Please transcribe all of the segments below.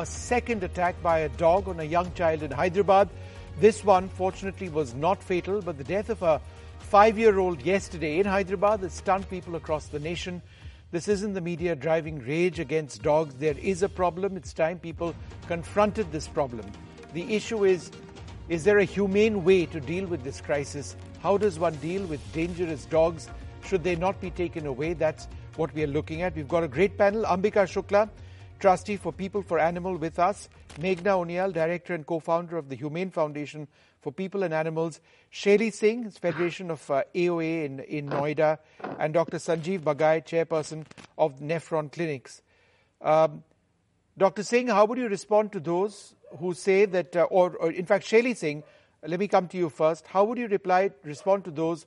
a second attack by a dog on a young child in Hyderabad. This one, fortunately, was not fatal, but the death of a five year old yesterday in Hyderabad has stunned people across the nation. This isn't the media driving rage against dogs. There is a problem. It's time people confronted this problem. The issue is is there a humane way to deal with this crisis? How does one deal with dangerous dogs? Should they not be taken away? That's what we are looking at. We've got a great panel. Ambika Shukla, trustee for People for Animal, with us. Meghna Uniyal, director and co founder of the Humane Foundation for People and Animals. Shaily Singh, Federation of uh, AOA in, in Noida. And Dr. Sanjeev Bagai, chairperson of Nephron Clinics. Um, Dr. Singh, how would you respond to those who say that, uh, or, or, in fact, Shaily Singh, let me come to you first. How would you reply, respond to those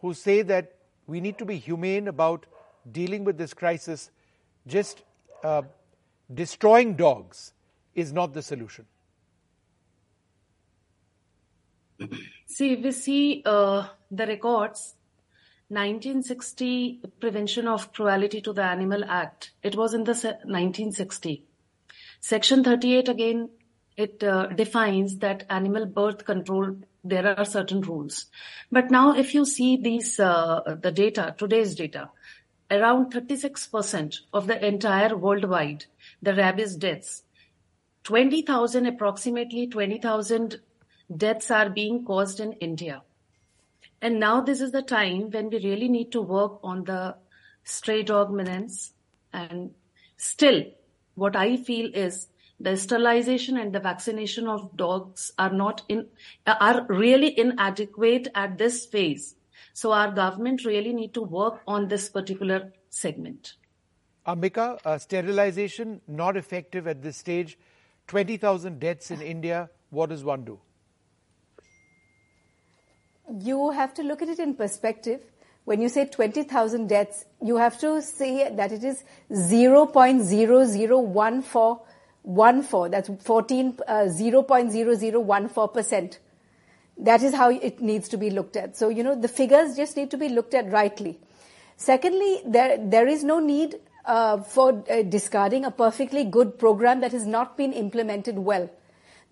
who say that we need to be humane about dealing with this crisis? Just uh, destroying dogs is not the solution. See, we see uh, the records 1960 Prevention of Cruelty to the Animal Act. It was in the 1960. Section 38 again, it uh, defines that animal birth control, there are certain rules. But now if you see these, uh, the data, today's data, around 36% of the entire worldwide, the rabies deaths, 20,000, approximately 20,000 deaths are being caused in India. And now this is the time when we really need to work on the stray dog menace. And still, what I feel is the sterilization and the vaccination of dogs are not in, are really inadequate at this phase. So our government really need to work on this particular segment. Ambika, uh, sterilization not effective at this stage. 20,000 deaths in India. What does one do? You have to look at it in perspective. When you say 20,000 deaths, you have to say that it is 0.001414. That's 14, uh, 0.0014%. That is how it needs to be looked at. So, you know, the figures just need to be looked at rightly. Secondly, there, there is no need uh, for uh, discarding a perfectly good program that has not been implemented well.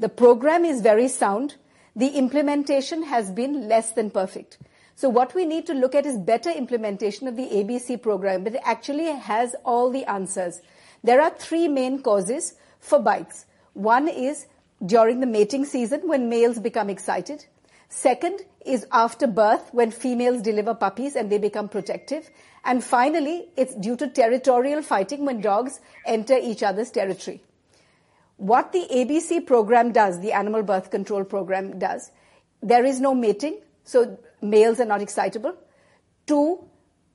The program is very sound. The implementation has been less than perfect. So what we need to look at is better implementation of the ABC program, but it actually has all the answers. There are three main causes for bites. One is during the mating season when males become excited. Second is after birth when females deliver puppies and they become protective. And finally, it's due to territorial fighting when dogs enter each other's territory. What the ABC program does, the animal birth control program does, there is no mating, so males are not excitable. Two,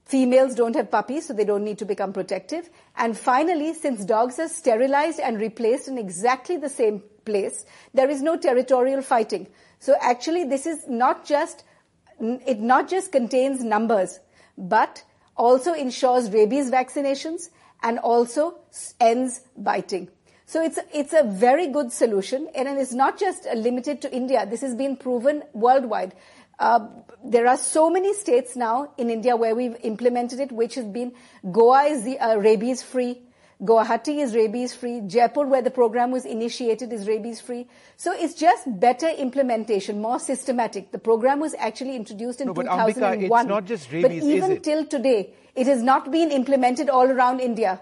females don't have puppies, so they don't need to become protective. And finally, since dogs are sterilized and replaced in exactly the same place, there is no territorial fighting. So actually, this is not just, it not just contains numbers, but also ensures rabies vaccinations and also ends biting. So it's, it's a very good solution and it's not just limited to India. This has been proven worldwide. Uh, there are so many states now in India where we've implemented it, which has been Goa is the uh, rabies free. Guwahati is rabies free. Jaipur, where the program was initiated, is rabies free. So it's just better implementation, more systematic. The program was actually introduced in no, 2001. Ambika, it's not just rabies, but even till today, it has not been implemented all around India.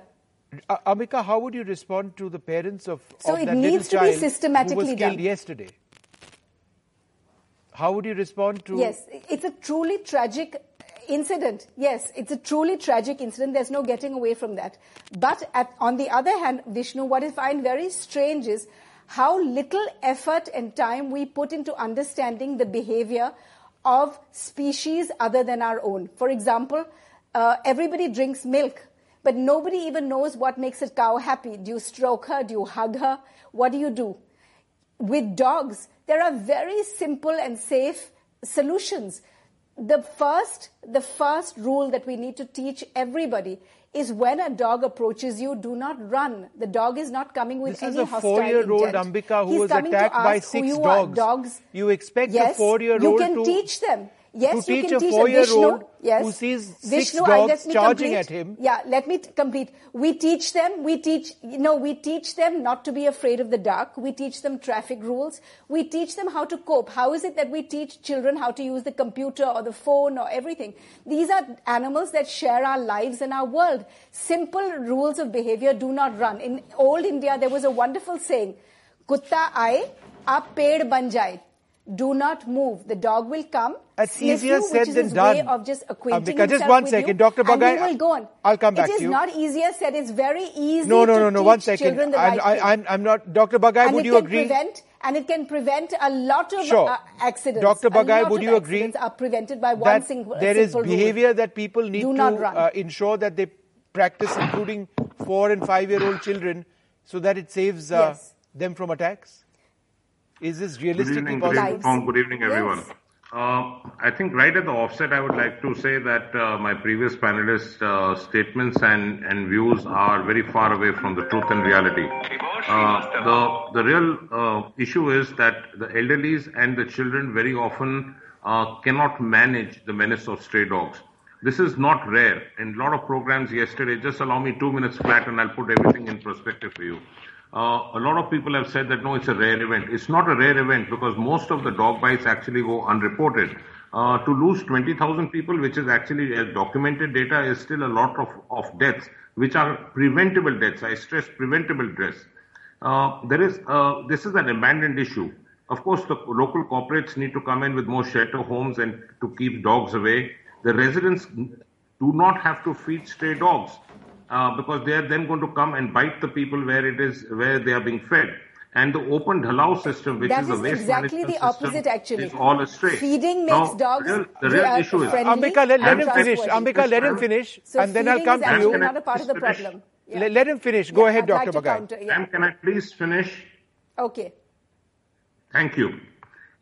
Uh, Ambika, how would you respond to the parents of, so of it that needs to be child systematically who was killed done. yesterday? How would you respond to? Yes, it's a truly tragic incident. Yes, it's a truly tragic incident. There's no getting away from that. But at, on the other hand, Vishnu, what I find very strange is how little effort and time we put into understanding the behavior of species other than our own. For example, uh, everybody drinks milk, but nobody even knows what makes a cow happy. Do you stroke her? Do you hug her? What do you do? With dogs, there are very simple and safe solutions. The first, the first rule that we need to teach everybody is when a dog approaches you, do not run. The dog is not coming with this any is a hostile four-year-old. Ambika who He's was attacked by six you dogs. Dogs. You expect yes, a four-year-old to... You can to teach them. Yes, to teach a four-year-old Vishnu, yes. who sees six Vishnu, dogs charging complete. at him. Yeah, let me t- complete. We teach them, we teach, you know, we teach them not to be afraid of the dark. We teach them traffic rules. We teach them how to cope. How is it that we teach children how to use the computer or the phone or everything? These are animals that share our lives and our world. Simple rules of behavior do not run. In old India, there was a wonderful saying, Kutta aaye, aap ped ban jaye. Do not move. The dog will come, sniff easier you, said is than his way done. of just acquainting Ambika, just one with you, Dr. Bagai, will go on. I'll come back It to is you. not easier said. It's very easy No, no, to no, no. One second. I'm, right I, thing. I'm, I'm not. Dr. Bagai, and would it you can agree? prevent and it can prevent a lot of Sure. uh, accidents. Dr. Bagai, would you agree Are prevented by one that single. there is simple rule. behavior that people need Do to uh, ensure that they practice, including four and five-year-old children, so that it saves uh, Yes. them from attacks. Is this Good realistically evening, good evening, Som. Good evening, everyone. Yes. Uh, I think right at the offset, I would like to say that uh, my previous panelists' uh, statements and, and views are very far away from the truth and reality. Uh, the the real uh, issue is that the elderlies and the children very often uh, cannot manage the menace of stray dogs. This is not rare. In a lot of programs yesterday, just allow me two minutes flat and I'll put everything in perspective for you. Uh, a lot of people have said that no, it's a rare event. It's not a rare event because most of the dog bites actually go unreported. Uh, to lose 20,000 people, which is actually uh, documented data, is still a lot of, of deaths, which are preventable deaths. I stress preventable deaths. Uh, there is, uh, this is an abandoned issue. Of course, the local corporates need to come in with more shelter homes and to keep dogs away. The residents do not have to feed stray dogs uh, because they are then going to come and bite the people where it is where they are being fed. And the open dhalao system, which That is the is waste exactly management the opposite, system, actually. is all astray. Feeding Now, makes dogs the real, the real uh, issue is friendly Ambika, let, let and him finish. trustworthy. Ambika, let him finish, So and then I'll feeding come is to actually you. not a part of the Finish. problem. Yeah. Let, let him finish. Go Yeah, ahead, I'd Dr. like to Bagai. counter, yeah. Ma'am, can I please finish? Okay. Thank you.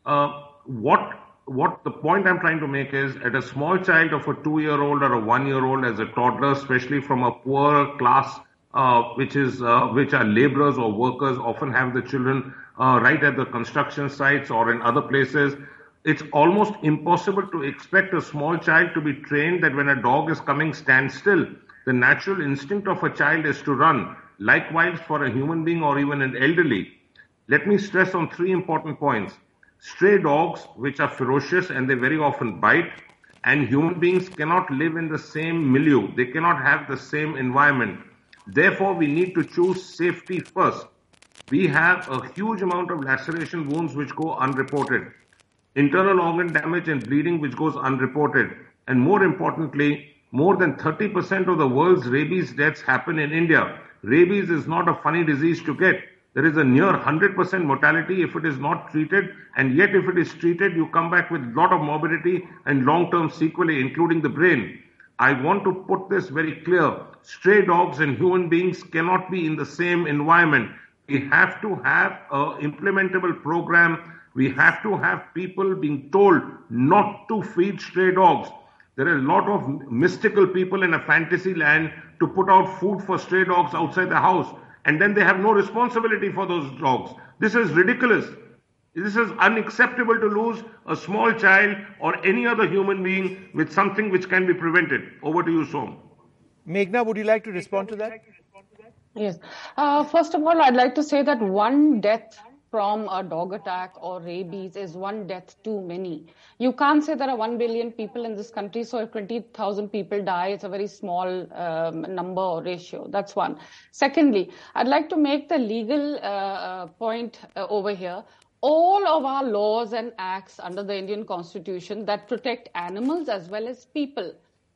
Uh, what what the point I'm trying to make is at a small child of a two-year-old or a one-year-old as a toddler, especially from a poor class, uh, which is uh, which are laborers or workers, often have the children uh, right at the construction sites or in other places. It's almost impossible to expect a small child to be trained that when a dog is coming, stand still. The natural instinct of a child is to run. Likewise, for a human being or even an elderly, let me stress on three important points. Stray dogs, which are ferocious and they very often bite, and human beings cannot live in the same milieu. They cannot have the same environment. Therefore, we need to choose safety first. We have a huge amount of laceration wounds which go unreported, internal organ damage and bleeding which goes unreported, and more importantly, more than 30% of the world's rabies deaths happen in India. Rabies is not a funny disease to get. There is a near 100% mortality if it is not treated, and yet if it is treated, you come back with a lot of morbidity and long-term sequelae, including the brain. I want to put this very clear. Stray dogs and human beings cannot be in the same environment. We have to have a implementable program. We have to have people being told not to feed stray dogs. There are a lot of mystical people in a fantasy land to put out food for stray dogs outside the house, and then they have no responsibility for those dogs. This is ridiculous. This is unacceptable to lose a small child or any other human being with something which can be prevented. Over to you, Som. Meghna, would you like to respond to that? Yes. Uh, first of all, I'd like to say that one death from a dog attack or rabies is one death too many. You can't say there are 1 billion people in this country, so if 20,000 people die, it's a very small um, number or ratio. That's one. Secondly, I'd like to make the legal uh, uh, point uh, over here. All of our laws and acts under the Indian Constitution that protect animals as well as people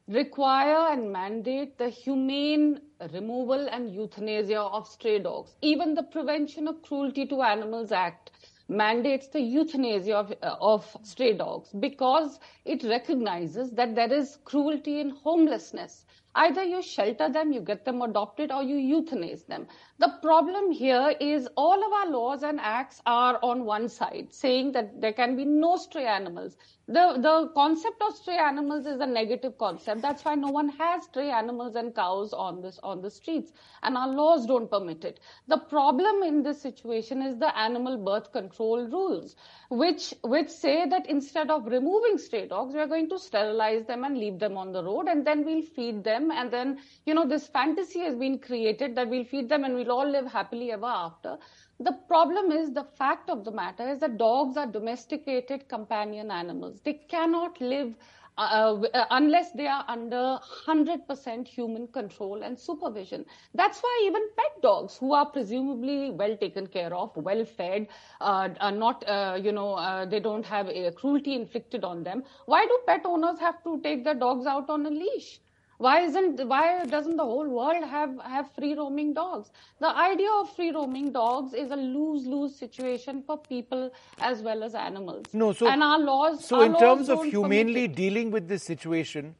require and mandate the humane removal and euthanasia of stray dogs. Even the Prevention of Cruelty to Animals Act mandates the euthanasia of, uh, of stray dogs because it recognizes that there is cruelty in homelessness. Either you shelter them, you get them adopted, or you euthanize them. The problem here is all of our laws and acts are on one side, saying that there can be no stray animals. The, the concept of stray animals is a negative concept. That's why no one has stray animals and cows on this, on the streets. And our laws don't permit it. The problem in this situation is the animal birth control rules, which, which say that instead of removing stray dogs, we're going to sterilize them and leave them on the road and then we'll feed them. And then, you know, this fantasy has been created that we'll feed them and we'll all live happily ever after. The problem is the fact of the matter is that dogs are domesticated companion animals. They cannot live uh, uh, unless they are under 100% human control and supervision. That's why even pet dogs, who are presumably well taken care of, well fed, uh, are not, uh, you know, uh, they don't have cruelty inflicted on them. Why do pet owners have to take their dogs out on a leash? Why isn't why doesn't the whole world have have free roaming dogs? The idea of free roaming dogs is a lose lose situation for people as well as animals. No, so and our laws. So, our in laws terms of humanely dealing with this situation,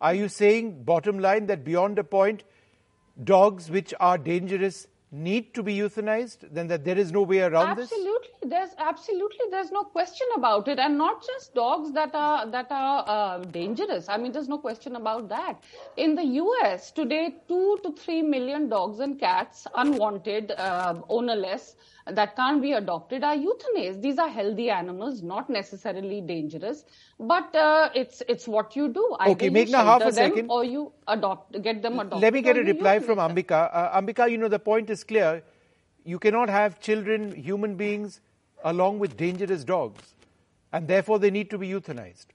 are you saying, bottom line, that beyond a point, dogs which are dangerous need to be euthanized? Then that there is no way around this? absolutely there's absolutely there's no question about it and not just dogs that are that are uh, dangerous i mean there's no question about that in the us today 2 to 3 million dogs and cats unwanted uh, ownerless that can't be adopted are euthanized these are healthy animals not necessarily dangerous but uh, it's it's what you do Either Okay, you Meghna, half a second. or you adopt get them adopted Let me get a reply from. Ambika. Uh, Ambika, you know, the point is clear. You cannot have children, human beings, along with dangerous dogs, and therefore they need to be euthanized.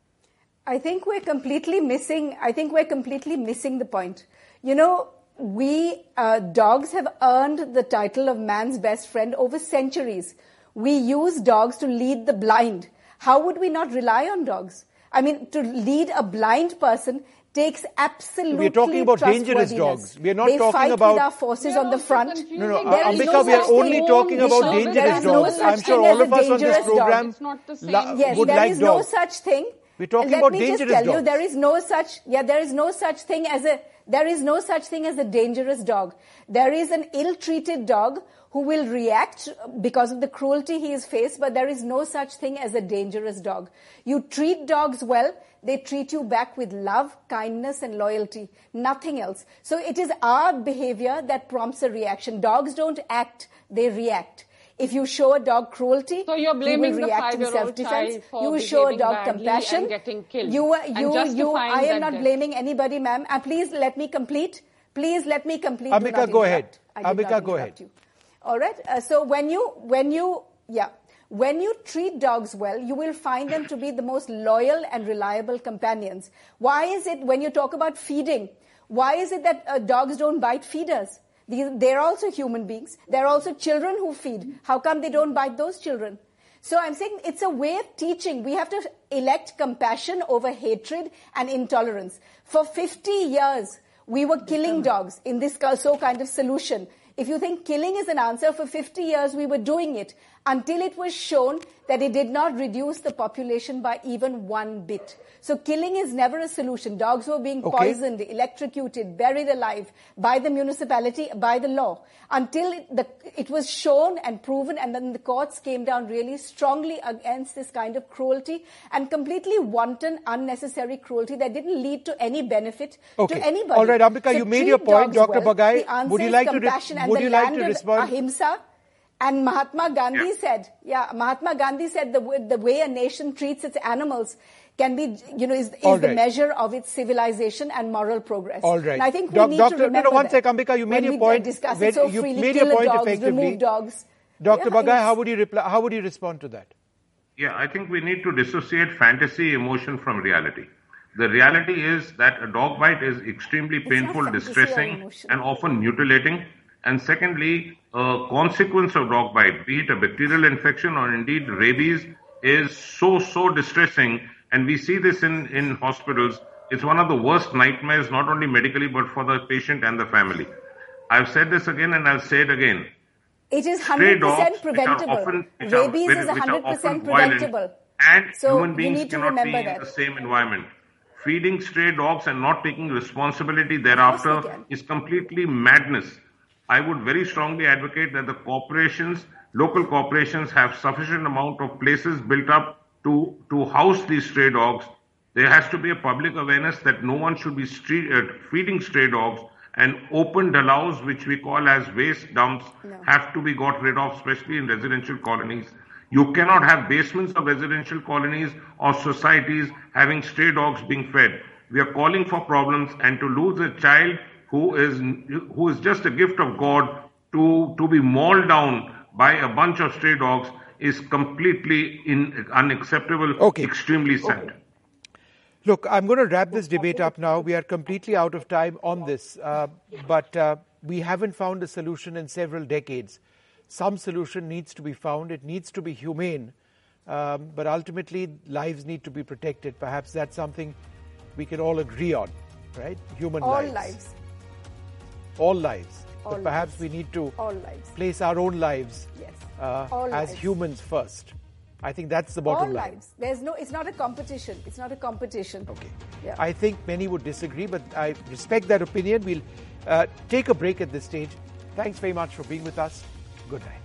I think we're completely missing. I think we're completely missing the point. You know, we uh, dogs have earned the title of man's best friend over centuries. We use dogs to lead the blind. How would we not rely on dogs? I mean, to lead a blind person takes absolutely We're talking about dangerous dogs. We are not they talking fight about- with our forces on the front. confusing. No, no, There uh, Ambika, no we are only talking about there is dangerous no dogs. such I'm sure thing all as of a us on this dangerous dog. program It's not the same. la- Yes, would there like is no such thing. We're talking Let about me just dangerous tell you, there is no such. Yeah, there is no such thing as a. There is no such thing as a dangerous dog. There is an ill-treated dog who will react because of the cruelty he is faced, but there is no such thing as a dangerous dog. You treat dogs well, they treat you back with love, kindness, and loyalty. Nothing else. So it is our behavior that prompts a reaction. Dogs don't act, they react. If you show a dog cruelty, So you're he blaming will react in self-defense. child for You show a dog compassion. getting killed You, and you, you. I am not death. blaming anybody, ma'am. Uh, please let me complete. Please let me complete. Do Ambika, not go ahead. I did Ambika, not go ahead. You. All right. Uh, so when you, when you, yeah, when you treat dogs well, you will find them to be the most loyal and reliable companions. Why is it when you talk about feeding? Why is it that uh, dogs don't bite feeders? These, they're also human beings. They're also children who feed. How come they don't bite those children? So I'm saying it's a way of teaching. We have to elect compassion over hatred and intolerance. For 50 years, we were killing dogs in this so kind of solution. If you think killing is an answer, for 50 years we were doing it until it was shown that it did not reduce the population by even one bit. So killing is never a solution. Dogs were being Okay. poisoned, electrocuted, buried alive by the municipality, by the law, until it, the, it was shown and proven, and then the courts came down really strongly against this kind of cruelty and completely wanton, unnecessary cruelty that didn't lead to any benefit Okay. to anybody. All right, Ambika, So you made your point. Dr. well. Bagai, would you like to re- would you like to respond? Ahimsa. And Mahatma Gandhi Yeah. said, yeah, Mahatma Gandhi said the, the way a nation treats its animals can be, you know, is, is All the measure of its civilization and moral progress. All right. And I think we Doc- need Doctor- to no, remember no, one that sec, Ambika, you made when your point Discuss very- so you freely, made kill your point dogs, effectively. remove dogs. Dr. Yeah, Bagai, how would you reply? How would you respond to that? Yeah, I think we need to dissociate fantasy emotion from reality. The reality is that a dog bite is extremely painful, distressing, and often mutilating. And secondly, a consequence of dog bite, be it a bacterial infection or indeed rabies, is so, so distressing. And we see this in, in hospitals. It's one of the worst nightmares, not only medically, but for the patient and the family. I've said this again and I'll say it again. It is 100% dogs, which are preventable. often- which are Rabies is 100% often violent, preventable. And So human beings cannot be remember in the same environment. Feeding stray dogs and not taking responsibility thereafter is completely madness. I would very strongly advocate that the corporations, local corporations, have sufficient amount of places built up to, to house these stray dogs. There has to be a public awareness that no one should be street, uh, feeding stray dogs and open dhalaos, which we call as waste dumps, No. have to be got rid of, especially in residential colonies. You cannot have basements of residential colonies or societies having stray dogs being fed. We are calling for problems and to lose a child who is who is just a gift of God to to be mauled down by a bunch of stray dogs is completely in, unacceptable, Okay. extremely sad. Look, I'm going to wrap this debate up now. We are completely out of time on this, uh, but uh, we haven't found a solution in several decades. Some solution needs to be found. It needs to be humane, um, but ultimately, lives need to be protected. Perhaps that's something we can all agree on, right? Human All lives. lives. All lives. All but perhaps lives. we need to place our own lives Yes. uh, as lives. humans first. I think that's the bottom All line. lives. There's no. It's not a competition. It's not a competition. Okay. Yeah. I think many would disagree, but I respect that opinion. We'll uh, take a break at this stage. Thanks very much for being with us. Good night.